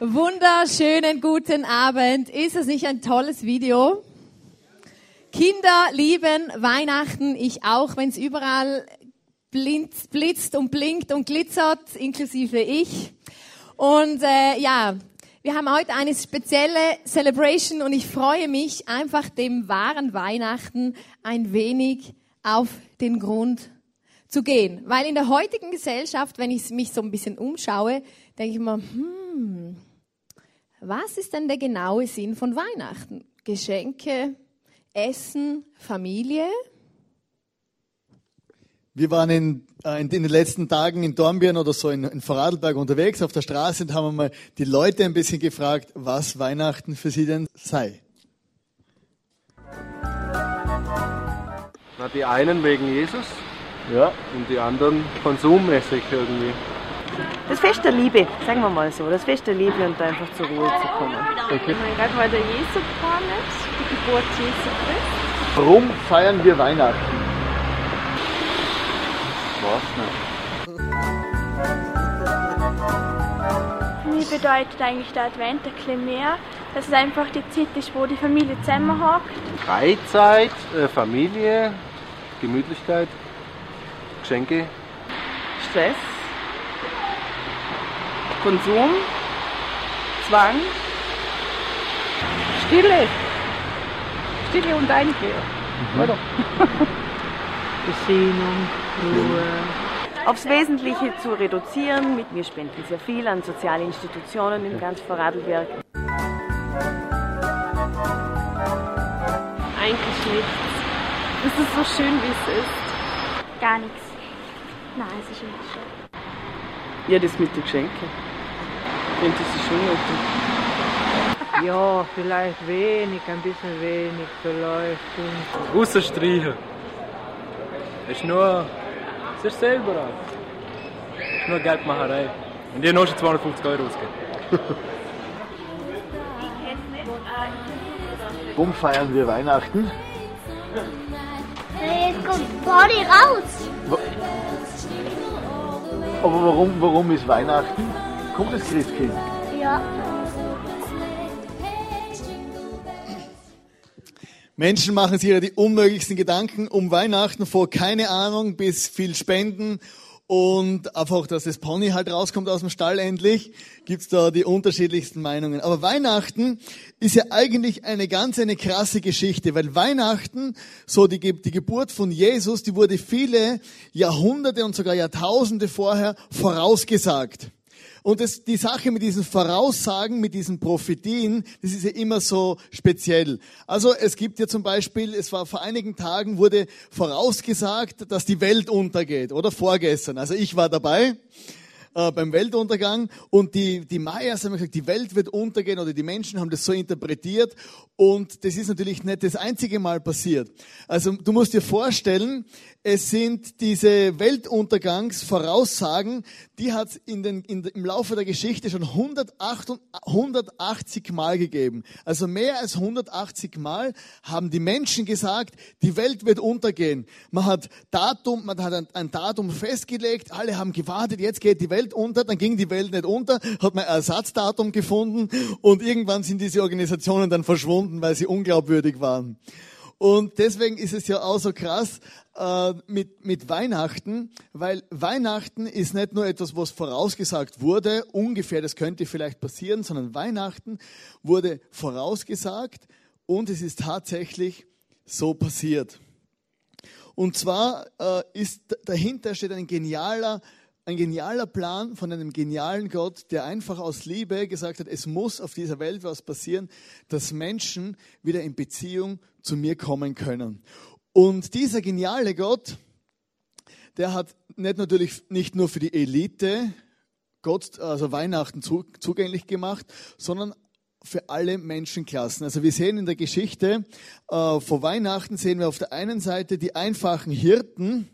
Wunderschönen guten Abend. Ist es nicht ein tolles Video? Kinder lieben Weihnachten, ich auch, wenn es überall blitzt und blinkt und glitzert, inklusive ich. Und äh, ja, wir haben heute eine spezielle Celebration und ich freue mich einfach dem wahren Weihnachten ein wenig auf den Grund zu gehen. Weil in der heutigen Gesellschaft, wenn ich mich so ein bisschen umschaue, denke ich mir, hm, was ist denn der genaue Sinn von Weihnachten? Geschenke, Essen, Familie? Wir waren in, äh, in, den letzten Tagen in Dornbirn oder so in, in Vorarlberg unterwegs auf der Straße und haben mal die Leute ein bisschen gefragt, was Weihnachten für sie denn sei. Na, die einen wegen Jesus ja. und die anderen konsummäßig irgendwie. Das Fest der Liebe, sagen wir mal so. Das Fest der Liebe und da einfach zur Ruhe zu kommen. Okay. Mein Gott, weil der Jesu gekommen ist, die Geburt Jesu Christi. Warum feiern wir Weihnachten? Für mich bedeutet eigentlich der Advent ein bisschen mehr, dass es einfach die Zeit ist, wo die Familie zusammenhockt. Freizeit, äh, Familie, Gemütlichkeit, Geschenke. Stress. Konsum, Zwang, Stille. Stille und Einkehr. Mhm. Oder? Besinnung, Ruhe. Aufs Wesentliche zu reduzieren. Mit mir spenden sehr viel an soziale Institutionen in ganz Vorarlberg. Eigentlich nichts. Es ist so schön, wie es ist. Gar nichts. Nein, es ist nicht schön. Ja, das mit den Geschenken. Das ist schon nötig. Ja, vielleicht wenig, ein bisschen wenig vielleicht. Und Rausstreichen. Es ist nur. Es ist selber auch. Es ist nur Geldmacherei. Und ihr noch schon 250 Euro ausgeben. Warum feiern wir Weihnachten? Jetzt kommt Party raus. Aber warum, warum ist Weihnachten? Kommt das Christkind? Ja. Menschen machen sich ja die unmöglichsten Gedanken um Weihnachten vor keine Ahnung bis viel Spenden und einfach, dass das Pony halt rauskommt aus dem Stall endlich, gibt's da die unterschiedlichsten Meinungen. Aber Weihnachten ist ja eigentlich eine ganz eine krasse Geschichte, weil Weihnachten, so die, die Geburt von Jesus, die wurde viele Jahrhunderte und sogar Jahrtausende vorher vorausgesagt. Und das, die Sache mit diesen Voraussagen, mit diesen Prophetien, das ist ja immer so speziell. Also es gibt ja zum Beispiel, es war vor einigen Tagen, wurde vorausgesagt, dass die Welt untergeht, oder vorgestern. Also ich war dabei äh, beim Weltuntergang und die, die Mayas haben gesagt, die Welt wird untergehen oder die Menschen haben das so interpretiert und das ist natürlich nicht das einzige Mal passiert. Also du musst dir vorstellen, es sind diese Weltuntergangsvoraussagen, die hat es in in, im Laufe der Geschichte schon 108, 180 Mal gegeben. Also mehr als 180 Mal haben die Menschen gesagt, die Welt wird untergehen. Man hat Datum, man hat ein, ein Datum festgelegt, alle haben gewartet, jetzt geht die Welt unter, dann ging die Welt nicht unter, hat man ein Ersatzdatum gefunden und irgendwann sind diese Organisationen dann verschwunden, weil sie unglaubwürdig waren. Und deswegen ist es ja auch so krass äh, mit, mit Weihnachten, weil Weihnachten ist nicht nur etwas, was vorausgesagt wurde, ungefähr, das könnte vielleicht passieren, sondern Weihnachten wurde vorausgesagt und es ist tatsächlich so passiert. Und zwar äh, ist dahinter steht ein genialer ein genialer Plan von einem genialen Gott, der einfach aus Liebe gesagt hat, es muss auf dieser Welt was passieren, dass Menschen wieder in Beziehung zu mir kommen können. Und dieser geniale Gott, der hat nicht natürlich nicht nur für die Elite Gott, also Weihnachten zugänglich gemacht, sondern für alle Menschenklassen. Also wir sehen in der Geschichte äh, vor Weihnachten sehen wir auf der einen Seite die einfachen Hirten,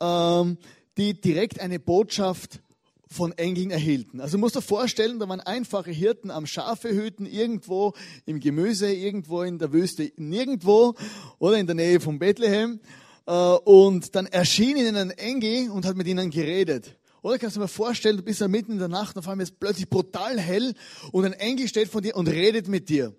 ähm, die direkt eine Botschaft von Engeln erhielten. Also du musst dir vorstellen, da waren einfache Hirten am Schafe hüten, irgendwo im Gemüse, irgendwo in der Wüste, nirgendwo oder in der Nähe von Bethlehem. Äh, und dann erschien ihnen ein Engel und hat mit ihnen geredet. Oder kannst du mal vorstellen, du bist da mitten in der Nacht auf einmal ist es plötzlich brutal hell und ein Engel steht vor dir und redet mit dir.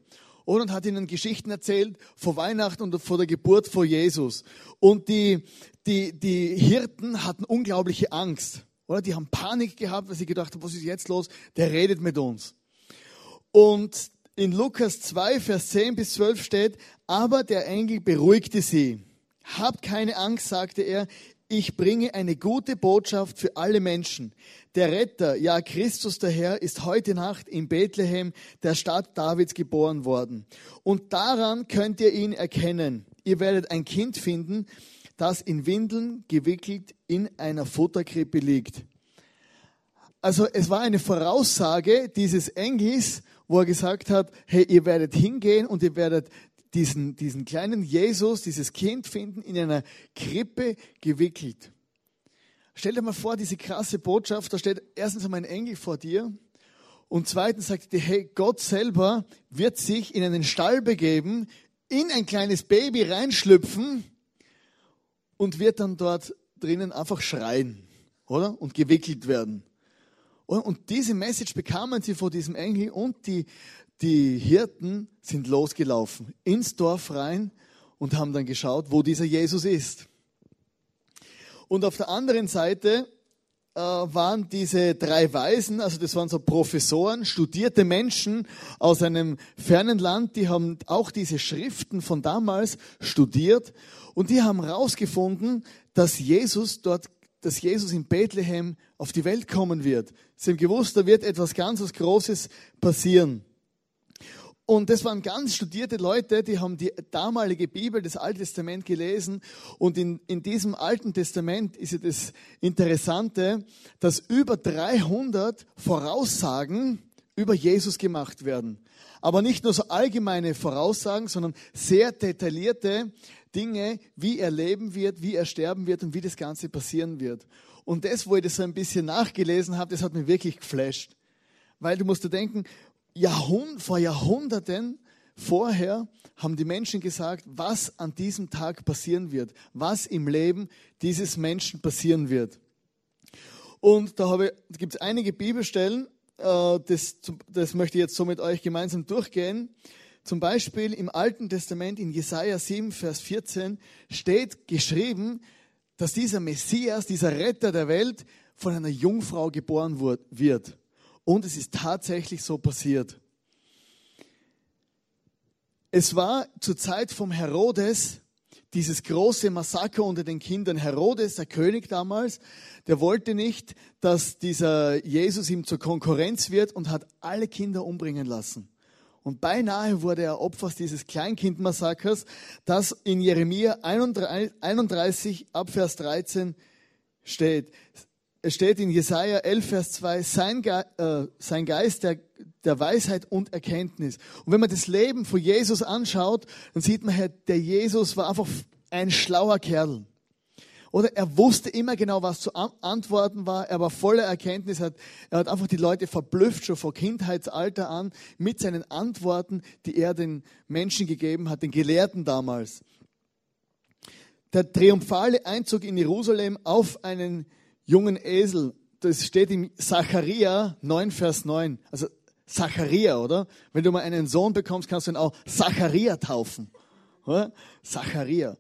Und hat ihnen Geschichten erzählt vor Weihnachten und vor der Geburt vor Jesus. Und die, die, die Hirten hatten unglaubliche Angst. Oder die haben Panik gehabt, weil sie gedacht haben, was ist jetzt los? Der redet mit uns. Und in Lukas 2, Vers 10 bis 12 steht, aber der Engel beruhigte sie. Habt keine Angst, sagte er, ich bringe eine gute Botschaft für alle Menschen. Der Retter, ja Christus der Herr, ist heute Nacht in Bethlehem, der Stadt Davids, geboren worden. Und daran könnt ihr ihn erkennen. Ihr werdet ein Kind finden, das in Windeln gewickelt in einer Futterkrippe liegt. Also es war eine Voraussage dieses Engels, wo er gesagt hat, hey, ihr werdet hingehen und ihr werdet diesen, diesen kleinen Jesus, dieses Kind finden, in einer Krippe gewickelt. Stell dir mal vor, diese krasse Botschaft, da steht erstens einmal ein Engel vor dir und zweitens sagt dir, hey, Gott selber wird sich in einen Stall begeben, in ein kleines Baby reinschlüpfen und wird dann dort drinnen einfach schreien, oder? Und gewickelt werden. Und diese Message bekamen sie vor diesem Engel und die, die Hirten sind losgelaufen ins Dorf rein und haben dann geschaut, wo dieser Jesus ist. Und auf der anderen Seite äh, waren diese drei Weisen, also das waren so Professoren, studierte Menschen aus einem fernen Land, die haben auch diese Schriften von damals studiert und die haben herausgefunden, dass Jesus dort, dass Jesus in Bethlehem auf die Welt kommen wird. Sie haben gewusst, da wird etwas ganz was Großes passieren. Und das waren ganz studierte Leute, die haben die damalige Bibel, das Alte Testament gelesen. Und in, in diesem Alten Testament ist ja das Interessante, dass über 300 Voraussagen über Jesus gemacht werden. Aber nicht nur so allgemeine Voraussagen, sondern sehr detaillierte Dinge, wie er leben wird, wie er sterben wird und wie das Ganze passieren wird. Und das, wo ich das so ein bisschen nachgelesen habe, das hat mich wirklich geflasht. Weil du musst dir denken, Jahrhund vor Jahrhunderten vorher haben die Menschen gesagt, was an diesem Tag passieren wird, was im Leben dieses Menschen passieren wird. Und da, da gibt es einige Bibelstellen, äh, das, das möchte ich jetzt so mit euch gemeinsam durchgehen. Zum Beispiel im Alten Testament in Jesaja 7, Vers 14 steht geschrieben, dass dieser Messias, dieser Retter der Welt von einer Jungfrau geboren wird. Und es ist tatsächlich so passiert. Es war zur Zeit vom Herodes dieses große Massaker unter den Kindern. Herodes, der König damals, der wollte nicht, dass dieser Jesus ihm zur Konkurrenz wird und hat alle Kinder umbringen lassen. Und beinahe wurde er Opfer dieses Kleinkindmassakers, das in Jeremia 31 ab Vers 13 steht es steht in Jesaja 11, Vers 2, sein, Ge äh, sein Geist der, der Weisheit und Erkenntnis. Und wenn man das Leben von Jesus anschaut, dann sieht man, der Jesus war einfach ein schlauer Kerl. Oder er wusste immer genau, was zu antworten war. Er war voller Erkenntnis. Er hat einfach die Leute verblüfft, schon vor Kindheitsalter an, mit seinen Antworten, die er den Menschen gegeben hat, den Gelehrten damals. Der triumphale Einzug in Jerusalem auf einen jungen Esel. Das steht im Zacharia 9, Vers 9. Also Zacharia, oder? Wenn du mal einen Sohn bekommst, kannst du ihn auch Zacharia taufen. Oder? Zacharia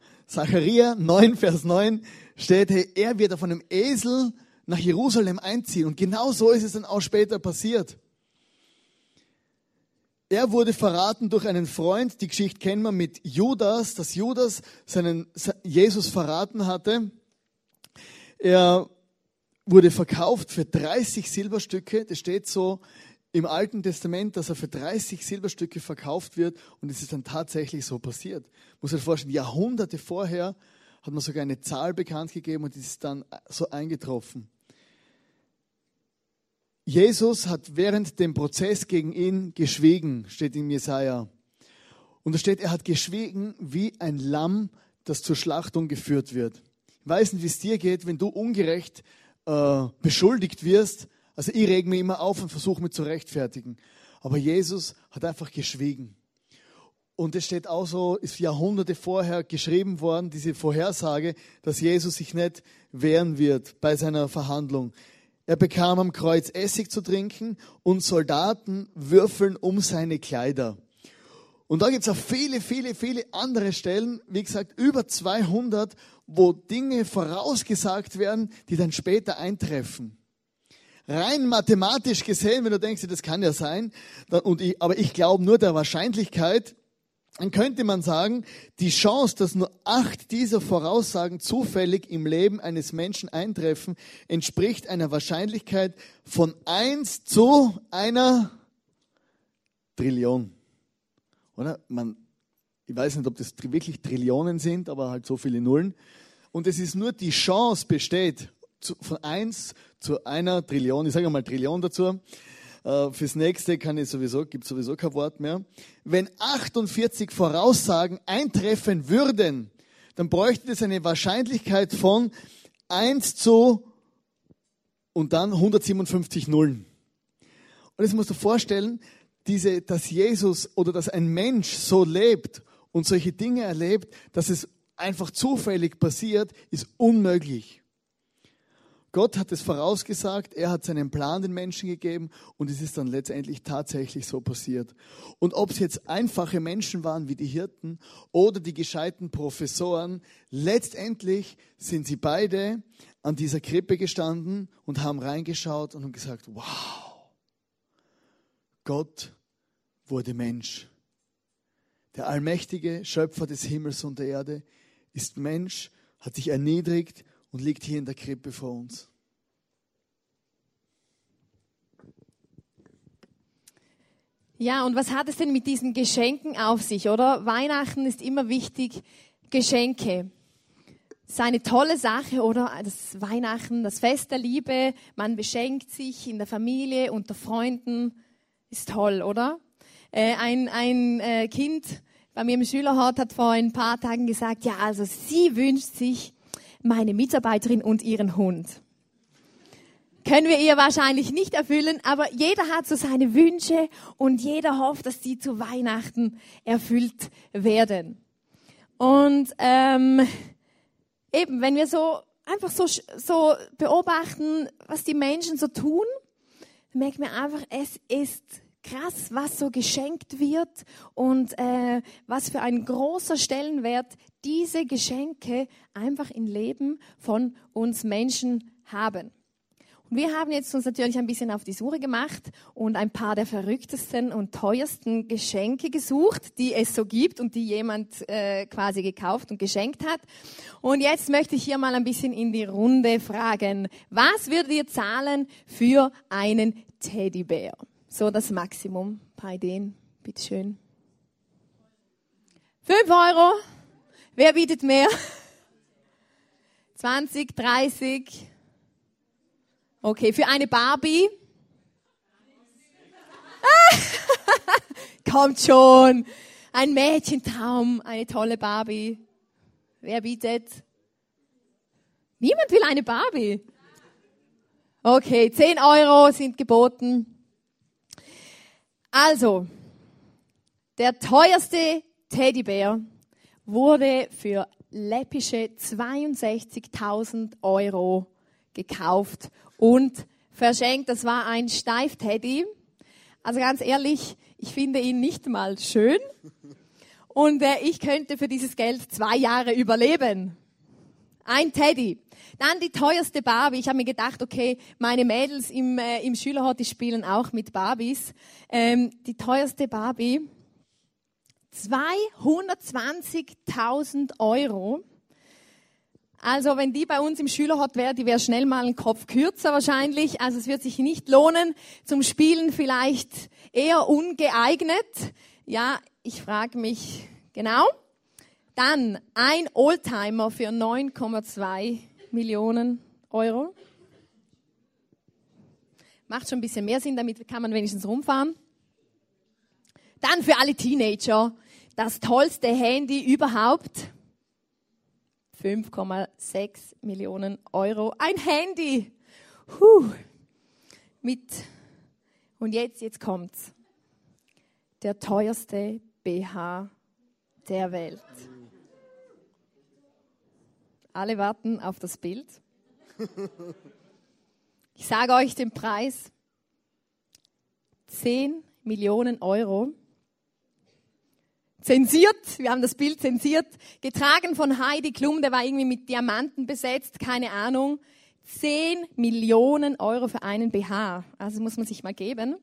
9, Vers 9 steht, hey, er wird auf einem Esel nach Jerusalem einziehen. Und genau so ist es dann auch später passiert. Er wurde verraten durch einen Freund. Die Geschichte kennen wir mit Judas, dass Judas seinen Jesus verraten hatte. Er wurde verkauft für 30 Silberstücke. Das steht so im Alten Testament, dass er für 30 Silberstücke verkauft wird und es ist dann tatsächlich so passiert. Muss sich vorstellen, Jahrhunderte vorher hat man sogar eine Zahl bekannt gegeben und ist dann so eingetroffen. Jesus hat während dem Prozess gegen ihn geschwiegen, steht in Jesaja. Und da steht, er hat geschwiegen wie ein Lamm, das zur Schlachtung geführt wird. Ich weiß nicht, wie es dir geht, wenn du ungerecht äh, beschuldigt wirst. Also ich reg mich immer auf und versuche mich zu rechtfertigen. Aber Jesus hat einfach geschwiegen. Und es steht auch so, ist Jahrhunderte vorher geschrieben worden, diese Vorhersage, dass Jesus sich nicht wehren wird bei seiner Verhandlung. Er bekam am Kreuz Essig zu trinken und Soldaten würfeln um seine Kleider. Und da gibt's auch viele, viele, viele andere Stellen, wie gesagt, über 200, wo Dinge vorausgesagt werden, die dann später eintreffen. Rein mathematisch gesehen, wenn du denkst, das kann ja sein, dann, und ich, aber ich glaube nur der Wahrscheinlichkeit, dann könnte man sagen, die Chance, dass nur acht dieser Voraussagen zufällig im Leben eines Menschen eintreffen, entspricht einer Wahrscheinlichkeit von eins zu einer Trillion. Oder? Man, ich weiß nicht, ob das wirklich Trillionen sind, aber halt so viele Nullen. Und es ist nur die Chance besteht, von eins zu einer Trillion, ich sage mal Trillion dazu, äh, fürs nächste kann ich sowieso, gibt sowieso kein Wort mehr. Wenn 48 Voraussagen eintreffen würden, dann bräuchte es eine Wahrscheinlichkeit von 1 zu und dann 157 Nullen. Und jetzt musst du vorstellen, diese, dass Jesus oder dass ein Mensch so lebt und solche Dinge erlebt, dass es einfach zufällig passiert, ist unmöglich. Gott hat es vorausgesagt, er hat seinen Plan den Menschen gegeben und es ist dann letztendlich tatsächlich so passiert. Und ob es jetzt einfache Menschen waren wie die Hirten oder die gescheiten Professoren, letztendlich sind sie beide an dieser Krippe gestanden und haben reingeschaut und haben gesagt, wow, Gott wurde Mensch. Der allmächtige Schöpfer des Himmels und der Erde ist Mensch, hat sich erniedrigt und liegt hier in der Krippe vor uns. Ja, und was hat es denn mit diesen Geschenken auf sich, oder? Weihnachten ist immer wichtig, Geschenke. Das ist eine tolle Sache, oder? Das Weihnachten, das Fest der Liebe, man beschenkt sich in der Familie, unter Freunden, ist toll, oder? Äh, ein ein äh, Kind bei mir im Schülerhort hat vor ein paar Tagen gesagt, ja, also sie wünscht sich meine Mitarbeiterin und ihren Hund. Können wir ihr wahrscheinlich nicht erfüllen, aber jeder hat so seine Wünsche und jeder hofft, dass die zu Weihnachten erfüllt werden. Und ähm, eben, wenn wir so einfach so, so beobachten, was die Menschen so tun, merkt man einfach, es ist krass, was so geschenkt wird und äh, was für ein großer Stellenwert diese Geschenke einfach im Leben von uns Menschen haben. Und wir haben jetzt uns natürlich ein bisschen auf die Suche gemacht und ein paar der verrücktesten und teuersten Geschenke gesucht, die es so gibt und die jemand äh, quasi gekauft und geschenkt hat. Und jetzt möchte ich hier mal ein bisschen in die Runde fragen, was würdet ihr zahlen für einen Teddybär? So das Maximum. Ein paar Ideen, bitteschön. Fünf Euro. Wer bietet mehr? 20, 30. Okay, für eine Barbie? Kommt schon. Ein Mädchentraum, eine tolle Barbie. Wer bietet? Niemand will eine Barbie. Okay, 10 Euro sind geboten. Also, der teuerste Teddybär wurde für läppische 62.000 Euro gekauft und verschenkt. Das war ein Steifteddy. Also ganz ehrlich, ich finde ihn nicht mal schön. Und äh, ich könnte für dieses Geld zwei Jahre überleben. Ein Teddy. Dann die teuerste Barbie. Ich habe mir gedacht, okay, meine Mädels im, äh, im Schülerhort, die spielen auch mit Barbies. Ähm, die teuerste Barbie, 220.000 Euro. Also wenn die bei uns im Schülerhort wäre, die wäre schnell mal einen Kopf kürzer wahrscheinlich. Also es wird sich nicht lohnen. Zum Spielen vielleicht eher ungeeignet. Ja, ich frage mich genau. Dann ein Oldtimer für 9,2 Millionen Euro. Macht schon ein bisschen mehr Sinn, damit kann man wenigstens rumfahren. Dann für alle Teenager das tollste Handy überhaupt. 5,6 Millionen Euro. Ein Handy. Puh. Mit, und jetzt, jetzt kommt's. Der teuerste BH der Welt. Alle warten auf das Bild. Ich sage euch den Preis. 10 Millionen Euro. Zensiert, wir haben das Bild zensiert, getragen von Heidi Klum, der war irgendwie mit Diamanten besetzt, keine Ahnung. 10 Millionen Euro für einen BH. Also muss man sich mal geben.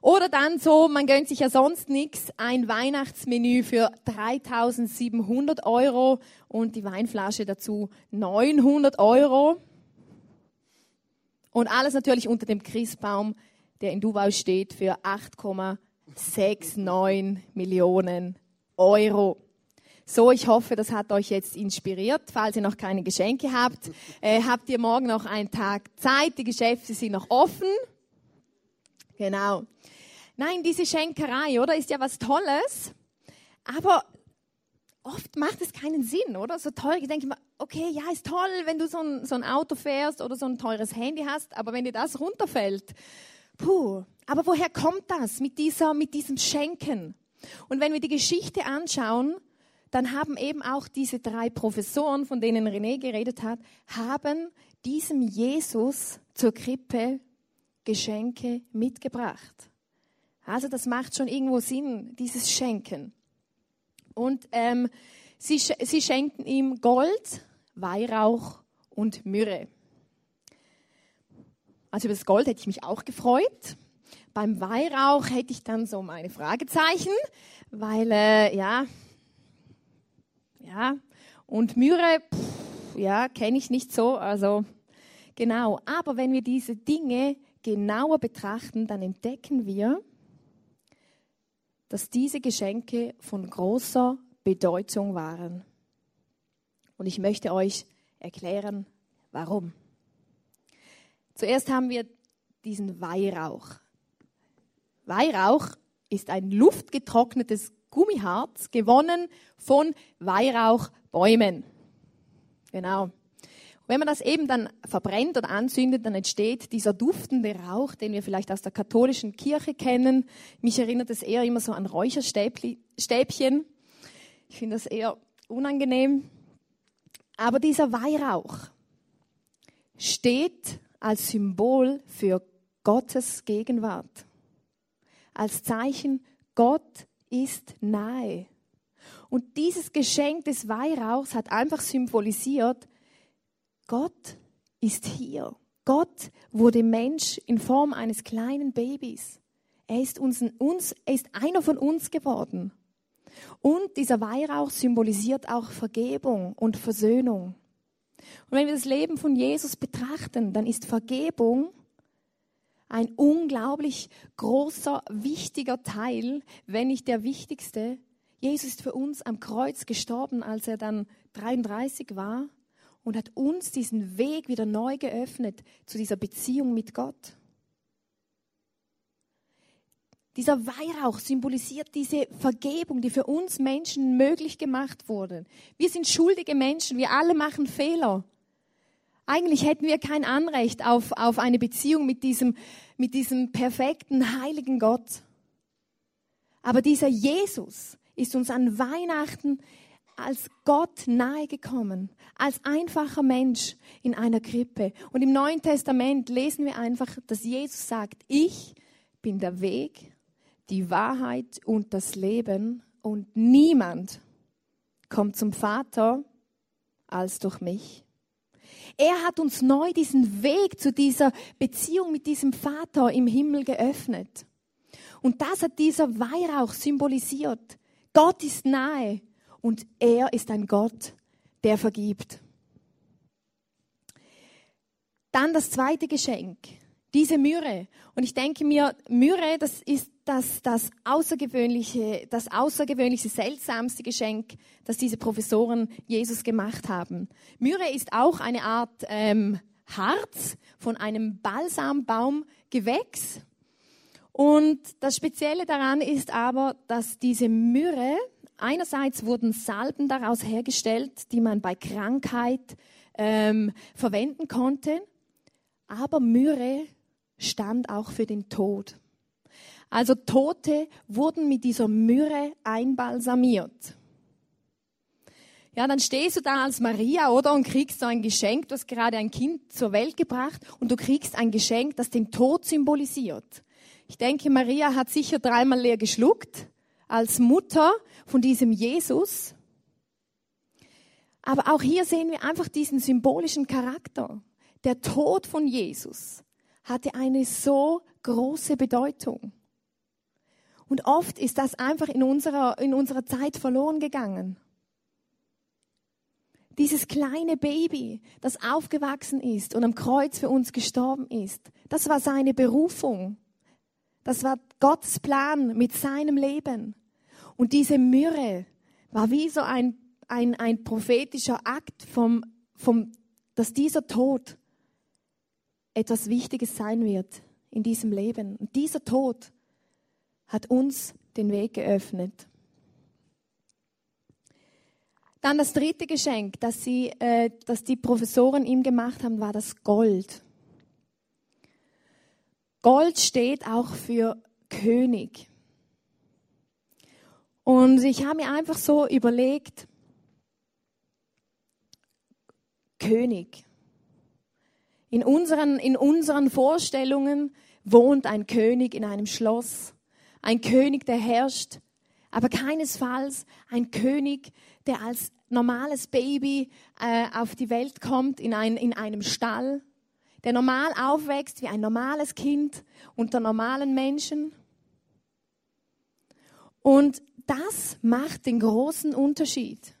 Oder dann so, man gönnt sich ja sonst nichts, ein Weihnachtsmenü für 3700 Euro und die Weinflasche dazu 900 Euro. Und alles natürlich unter dem Christbaum, der in Dubai steht, für 8,69 Millionen Euro. So, ich hoffe, das hat euch jetzt inspiriert. Falls ihr noch keine Geschenke habt, äh, habt ihr morgen noch einen Tag Zeit. Die Geschäfte sind noch offen. Genau. Nein, diese Schenkerei, oder, ist ja was Tolles. Aber oft macht es keinen Sinn, oder? So teuer, ich denke immer, okay, ja, ist toll, wenn du so ein, so ein Auto fährst oder so ein teures Handy hast, aber wenn dir das runterfällt, puh. Aber woher kommt das mit dieser, mit diesem Schenken? Und wenn wir die Geschichte anschauen, dann haben eben auch diese drei Professoren, von denen René geredet hat, haben diesem Jesus zur Krippe Geschenke mitgebracht. Also das macht schon irgendwo Sinn, dieses Schenken. Und ähm, sie, sie schenkten ihm Gold, Weihrauch und Myrrhe. Also über das Gold hätte ich mich auch gefreut. Beim Weihrauch hätte ich dann so meine Fragezeichen, weil äh, ja, ja, und Myrrhe, ja, kenne ich nicht so, also genau. Aber wenn wir diese Dinge genauer betrachten, dann entdecken wir, dass diese Geschenke von großer Bedeutung waren. Und ich möchte euch erklären, warum. Zuerst haben wir diesen Weihrauch. Weihrauch ist ein luftgetrocknetes Gummiharz, gewonnen von Weihrauchbäumen. Genau. Wenn man das eben dann verbrennt oder anzündet, dann entsteht dieser duftende Rauch, den wir vielleicht aus der katholischen Kirche kennen. Mich erinnert es eher immer so an Räucherstäbchen. Ich finde das eher unangenehm. Aber dieser Weihrauch steht als Symbol für Gottes Gegenwart. Als Zeichen, Gott ist nahe. Und dieses Geschenk des Weihrauchs hat einfach symbolisiert, Gott ist hier. Gott wurde Mensch in Form eines kleinen Babys. Er ist, uns, uns, er ist einer von uns geworden. Und dieser Weihrauch symbolisiert auch Vergebung und Versöhnung. Und wenn wir das Leben von Jesus betrachten, dann ist Vergebung ein unglaublich großer, wichtiger Teil, wenn nicht der wichtigste. Jesus ist für uns am Kreuz gestorben, als er dann 33 war und hat uns diesen Weg wieder neu geöffnet zu dieser Beziehung mit Gott. Dieser Weihrauch symbolisiert diese Vergebung, die für uns Menschen möglich gemacht wurde. Wir sind schuldige Menschen, wir alle machen Fehler. Eigentlich hätten wir kein Anrecht auf, auf eine Beziehung mit diesem, mit diesem perfekten, heiligen Gott. Aber dieser Jesus ist uns an Weihnachten als Gott nahegekommen, als einfacher Mensch in einer Krippe. Und im Neuen Testament lesen wir einfach, dass Jesus sagt, ich bin der Weg, die Wahrheit und das Leben und niemand kommt zum Vater als durch mich. Er hat uns neu diesen Weg zu dieser Beziehung mit diesem Vater im Himmel geöffnet. Und das hat dieser Weihrauch symbolisiert. Gott ist nahe und er ist ein Gott, der vergibt. Dann das zweite Geschenk, diese Myrrhe. Und ich denke mir, Myrrhe, das ist das, das außergewöhnliche, das außergewöhnliche, seltsamste Geschenk, das diese Professoren Jesus gemacht haben. Myrrhe ist auch eine Art ähm, Harz von einem Balsambaumgewächs. Und das Spezielle daran ist aber, dass diese Myrrhe Einerseits wurden Salben daraus hergestellt, die man bei Krankheit ähm, verwenden konnte, aber Myrrhe stand auch für den Tod. Also Tote wurden mit dieser Myrrhe einbalsamiert. Ja, dann stehst du da als Maria, oder? Und kriegst so ein Geschenk. Du hast gerade ein Kind zur Welt gebracht und du kriegst ein Geschenk, das den Tod symbolisiert. Ich denke, Maria hat sicher dreimal leer geschluckt als Mutter von diesem Jesus. Aber auch hier sehen wir einfach diesen symbolischen Charakter. Der Tod von Jesus hatte eine so große Bedeutung. Und oft ist das einfach in unserer, in unserer Zeit verloren gegangen. Dieses kleine Baby, das aufgewachsen ist und am Kreuz für uns gestorben ist, das war seine Berufung. Das war Gottes Plan mit seinem Leben. Und diese Myrrhe war wie so ein, ein, ein prophetischer Akt, vom, vom, dass dieser Tod etwas Wichtiges sein wird in diesem Leben. Und dieser Tod hat uns den Weg geöffnet. Dann das dritte Geschenk, das, sie, äh, das die Professoren ihm gemacht haben, war das Gold. Gold steht auch für König. Und ich habe mir einfach so überlegt, König. In unseren, in unseren Vorstellungen wohnt ein König in einem Schloss, ein König, der herrscht, aber keinesfalls ein König, der als normales Baby äh, auf die Welt kommt in, ein, in einem Stall, der normal aufwächst wie ein normales Kind unter normalen Menschen. Und das macht den großen Unterschied.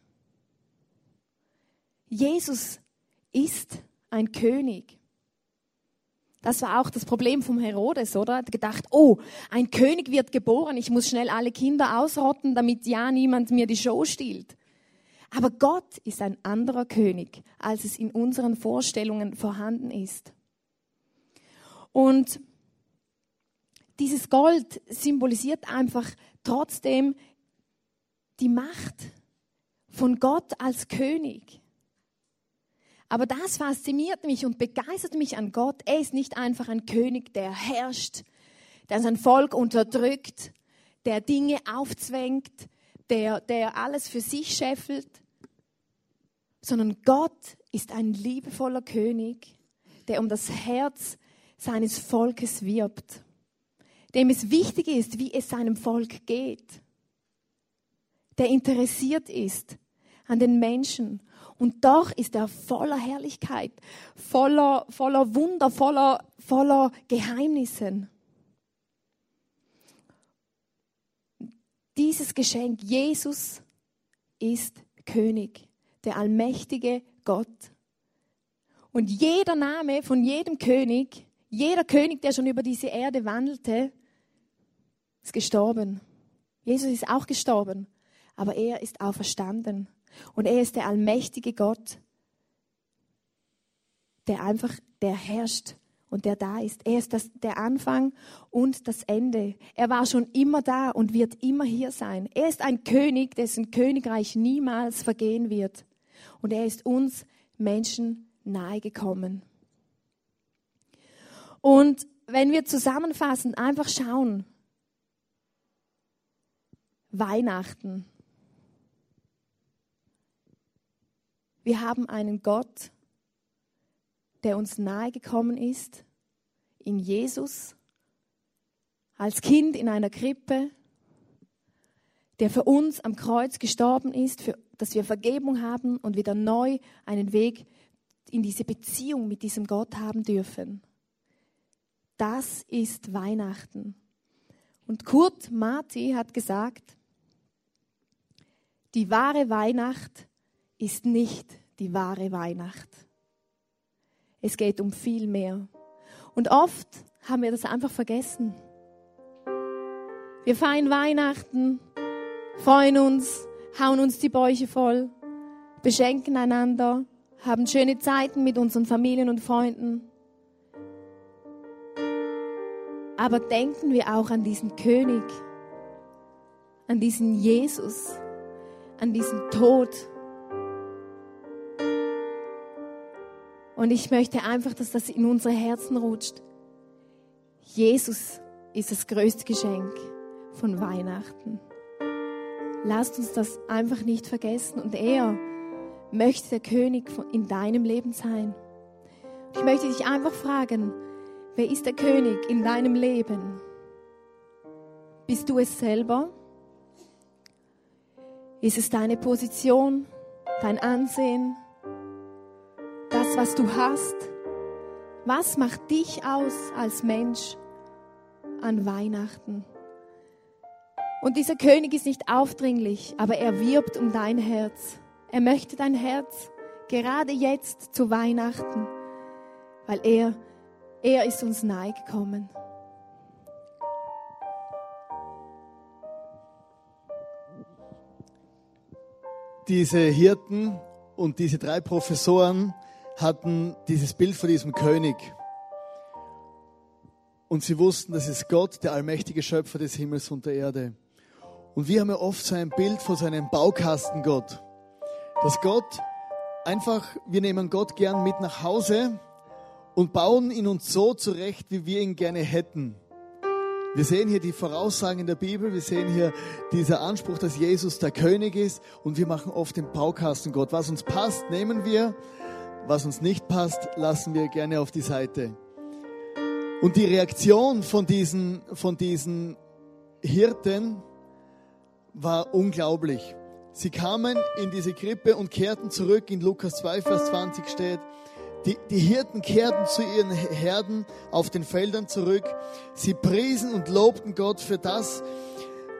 Jesus ist ein König. Das war auch das Problem vom Herodes, oder? Er hat gedacht, oh, ein König wird geboren, ich muss schnell alle Kinder ausrotten, damit ja niemand mir die Show stiehlt. Aber Gott ist ein anderer König, als es in unseren Vorstellungen vorhanden ist. Und dieses Gold symbolisiert einfach trotzdem die Macht von Gott als König. Aber das fasziniert mich und begeistert mich an Gott. Er ist nicht einfach ein König, der herrscht, der sein Volk unterdrückt, der Dinge aufzwängt, der, der alles für sich scheffelt, sondern Gott ist ein liebevoller König, der um das Herz seines Volkes wirbt, dem es wichtig ist, wie es seinem Volk geht der interessiert ist an den Menschen. Und doch ist er voller Herrlichkeit, voller, voller Wunder, voller, voller Geheimnissen. Dieses Geschenk, Jesus ist König, der allmächtige Gott. Und jeder Name von jedem König, jeder König, der schon über diese Erde wandelte, ist gestorben. Jesus ist auch gestorben aber er ist auferstanden. Und er ist der allmächtige Gott, der einfach, der herrscht und der da ist. Er ist das, der Anfang und das Ende. Er war schon immer da und wird immer hier sein. Er ist ein König, dessen Königreich niemals vergehen wird. Und er ist uns Menschen nahegekommen. Und wenn wir zusammenfassend einfach schauen, Weihnachten, Wir haben einen Gott, der uns nahegekommen ist, in Jesus, als Kind in einer Krippe, der für uns am Kreuz gestorben ist, für, dass wir Vergebung haben und wieder neu einen Weg in diese Beziehung mit diesem Gott haben dürfen. Das ist Weihnachten. Und Kurt Marti hat gesagt, die wahre Weihnacht ist nicht die wahre Weihnacht. Es geht um viel mehr. Und oft haben wir das einfach vergessen. Wir feiern Weihnachten, freuen uns, hauen uns die Bäuche voll, beschenken einander, haben schöne Zeiten mit unseren Familien und Freunden. Aber denken wir auch an diesen König, an diesen Jesus, an diesen Tod, Und ich möchte einfach, dass das in unsere Herzen rutscht. Jesus ist das größte Geschenk von Weihnachten. Lasst uns das einfach nicht vergessen. Und er möchte der König in deinem Leben sein. Ich möchte dich einfach fragen, wer ist der König in deinem Leben? Bist du es selber? Ist es deine Position, dein Ansehen, was du hast? Was macht dich aus als Mensch an Weihnachten? Und dieser König ist nicht aufdringlich, aber er wirbt um dein Herz. Er möchte dein Herz gerade jetzt zu Weihnachten, weil er, er ist uns nahe gekommen. Diese Hirten und diese drei Professoren hatten dieses Bild von diesem König. Und sie wussten, das ist Gott, der allmächtige Schöpfer des Himmels und der Erde. Und wir haben ja oft so ein Bild von so einem Baukastengott. Dass Gott einfach, wir nehmen Gott gern mit nach Hause und bauen ihn uns so zurecht, wie wir ihn gerne hätten. Wir sehen hier die Voraussagen in der Bibel, wir sehen hier dieser Anspruch, dass Jesus der König ist und wir machen oft den Baukasten Gott. Was uns passt, nehmen wir, was uns nicht passt, lassen wir gerne auf die Seite. Und die Reaktion von diesen, von diesen Hirten war unglaublich. Sie kamen in diese Krippe und kehrten zurück. In Lukas 2, Vers 20 steht, die, die Hirten kehrten zu ihren Herden auf den Feldern zurück. Sie priesen und lobten Gott für das,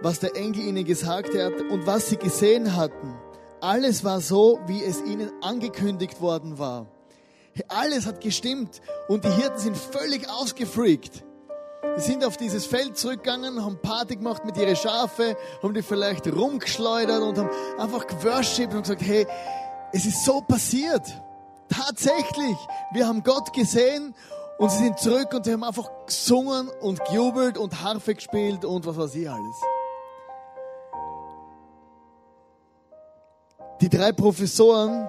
was der Engel ihnen gesagt hat und was sie gesehen hatten. Alles war so, wie es ihnen angekündigt worden war. Alles hat gestimmt und die Hirten sind völlig ausgefreakt. Sie sind auf dieses Feld zurückgegangen, haben Party gemacht mit ihren Schafe, haben die vielleicht rumgeschleudert und haben einfach geworshipped und gesagt, hey, es ist so passiert. Tatsächlich. Wir haben Gott gesehen und sie sind zurück und sie haben einfach gesungen und gejubelt und Harfe gespielt und was weiß ich alles. Die drei Professoren,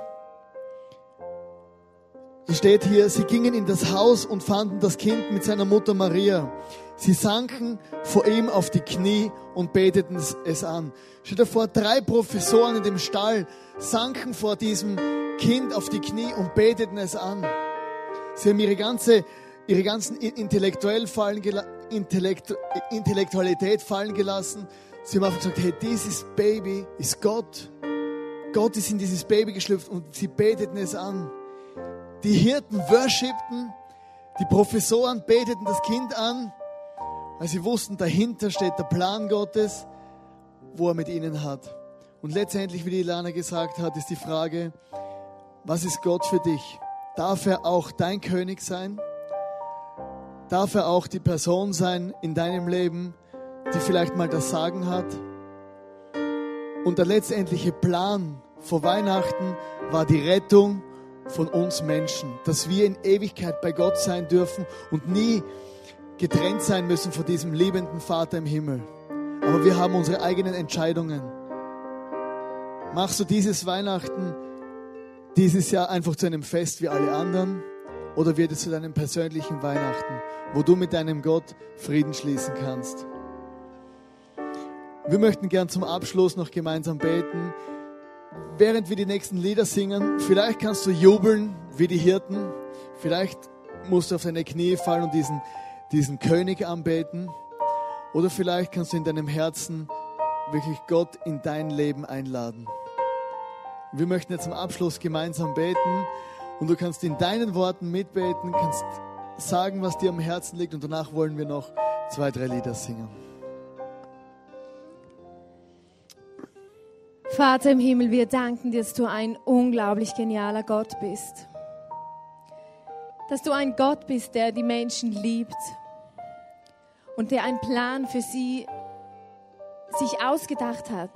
es steht hier, sie gingen in das Haus und fanden das Kind mit seiner Mutter Maria. Sie sanken vor ihm auf die Knie und beteten es- an. Dir vor, drei Professoren in dem Stall sanken vor diesem Kind auf die Knie und beteten es an. Sie haben ihre ganze, ihre ganzen intellektuell fallen Intellekt Intellektualität fallen gelassen. Sie haben einfach gesagt, hey, dieses Baby ist Gott. Gott ist in dieses Baby geschlüpft und sie beteten es an. Die Hirten worshipten, die Professoren beteten das Kind an, weil sie wussten, dahinter steht der Plan Gottes, wo er mit ihnen hat. Und letztendlich, wie die Ilana gesagt hat, ist die Frage, was ist Gott für dich? Darf er auch dein König sein? Darf er auch die Person sein in deinem Leben, die vielleicht mal das Sagen hat? Und der letztendliche Plan vor Weihnachten war die Rettung von uns Menschen, dass wir in Ewigkeit bei Gott sein dürfen und nie getrennt sein müssen von diesem liebenden Vater im Himmel. Aber wir haben unsere eigenen Entscheidungen. Machst du dieses Weihnachten dieses Jahr einfach zu einem Fest wie alle anderen oder wird es zu deinem persönlichen Weihnachten, wo du mit deinem Gott Frieden schließen kannst? Wir möchten gern zum Abschluss noch gemeinsam beten. Während wir die nächsten Lieder singen, vielleicht kannst du jubeln wie die Hirten, vielleicht musst du auf deine Knie fallen und diesen, diesen König anbeten, oder vielleicht kannst du in deinem Herzen wirklich Gott in dein Leben einladen. Wir möchten jetzt zum Abschluss gemeinsam beten und du kannst in deinen Worten mitbeten, kannst sagen, was dir am Herzen liegt und danach wollen wir noch zwei, drei Lieder singen. Vater im Himmel, wir danken dir, dass du ein unglaublich genialer Gott bist. Dass du ein Gott bist, der die Menschen liebt und der einen Plan für sie sich ausgedacht hat.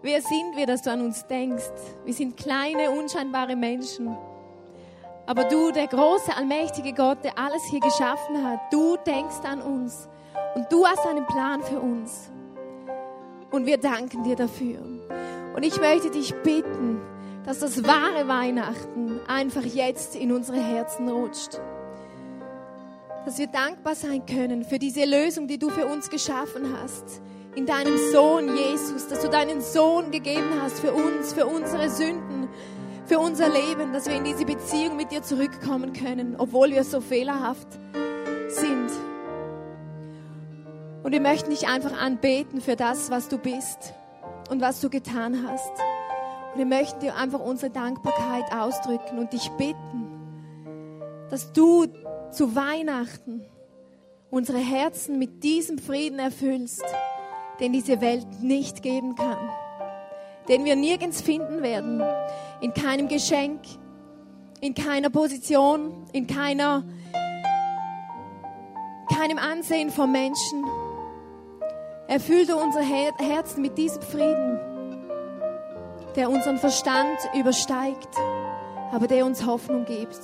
Wer sind wir, dass du an uns denkst? Wir sind kleine, unscheinbare Menschen. Aber du, der große, allmächtige Gott, der alles hier geschaffen hat, du denkst an uns und du hast einen Plan für uns. Und wir danken dir dafür. Und ich möchte dich bitten, dass das wahre Weihnachten einfach jetzt in unsere Herzen rutscht. Dass wir dankbar sein können für diese Lösung, die du für uns geschaffen hast. In deinem Sohn Jesus, dass du deinen Sohn gegeben hast für uns, für unsere Sünden. für unser Leben, dass wir in diese Beziehung mit dir zurückkommen können, obwohl wir so fehlerhaft sind. Und wir möchten dich einfach anbeten für das, was du bist und was du getan hast. Und wir möchten dir einfach unsere Dankbarkeit ausdrücken und dich bitten, dass du zu Weihnachten unsere Herzen mit diesem Frieden erfüllst, den diese Welt nicht geben kann, den wir nirgends finden werden, in keinem Geschenk, in keiner Position, in keiner, keinem Ansehen von Menschen. Erfüll du unser Her Herzen mit diesem Frieden, der unseren Verstand übersteigt, aber der uns Hoffnung gibt.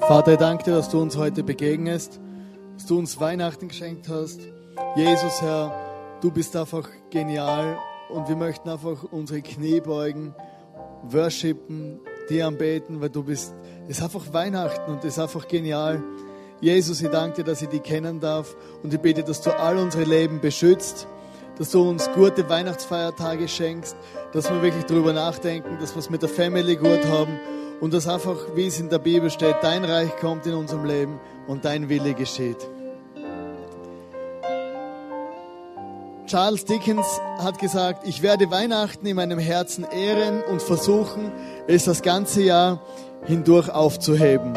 Vater, danke dir, dass du uns heute begegnest, dass du uns Weihnachten geschenkt hast. Jesus, Herr, du bist einfach genial und wir möchten einfach unsere Knie beugen, worshipen, dir anbeten, weil du bist, es ist einfach Weihnachten und es ist einfach genial. Jesus, ich danke dir, dass ich dich kennen darf und ich bete, dass du all unsere Leben beschützt, dass du uns gute Weihnachtsfeiertage schenkst, dass wir wirklich darüber nachdenken, dass wir es mit der Family gut haben und dass einfach, wie es in der Bibel steht, dein Reich kommt in unserem Leben und dein Wille geschieht. Charles Dickens hat gesagt, ich werde Weihnachten in meinem Herzen ehren und versuchen, es das ganze Jahr hindurch aufzuheben.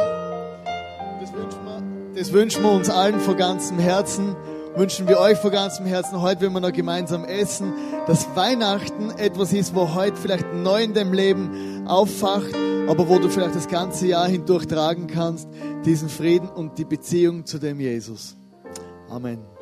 Das wünschen wir, uns allen von ganzem Herzen, wünschen wir euch von ganzem Herzen. Heute werden wir noch gemeinsam essen, dass Weihnachten etwas ist, wo heute vielleicht neu in deinem Leben auffacht, aber wo du vielleicht das ganze Jahr hindurch tragen kannst, diesen Frieden und die Beziehung zu dem Jesus. Amen.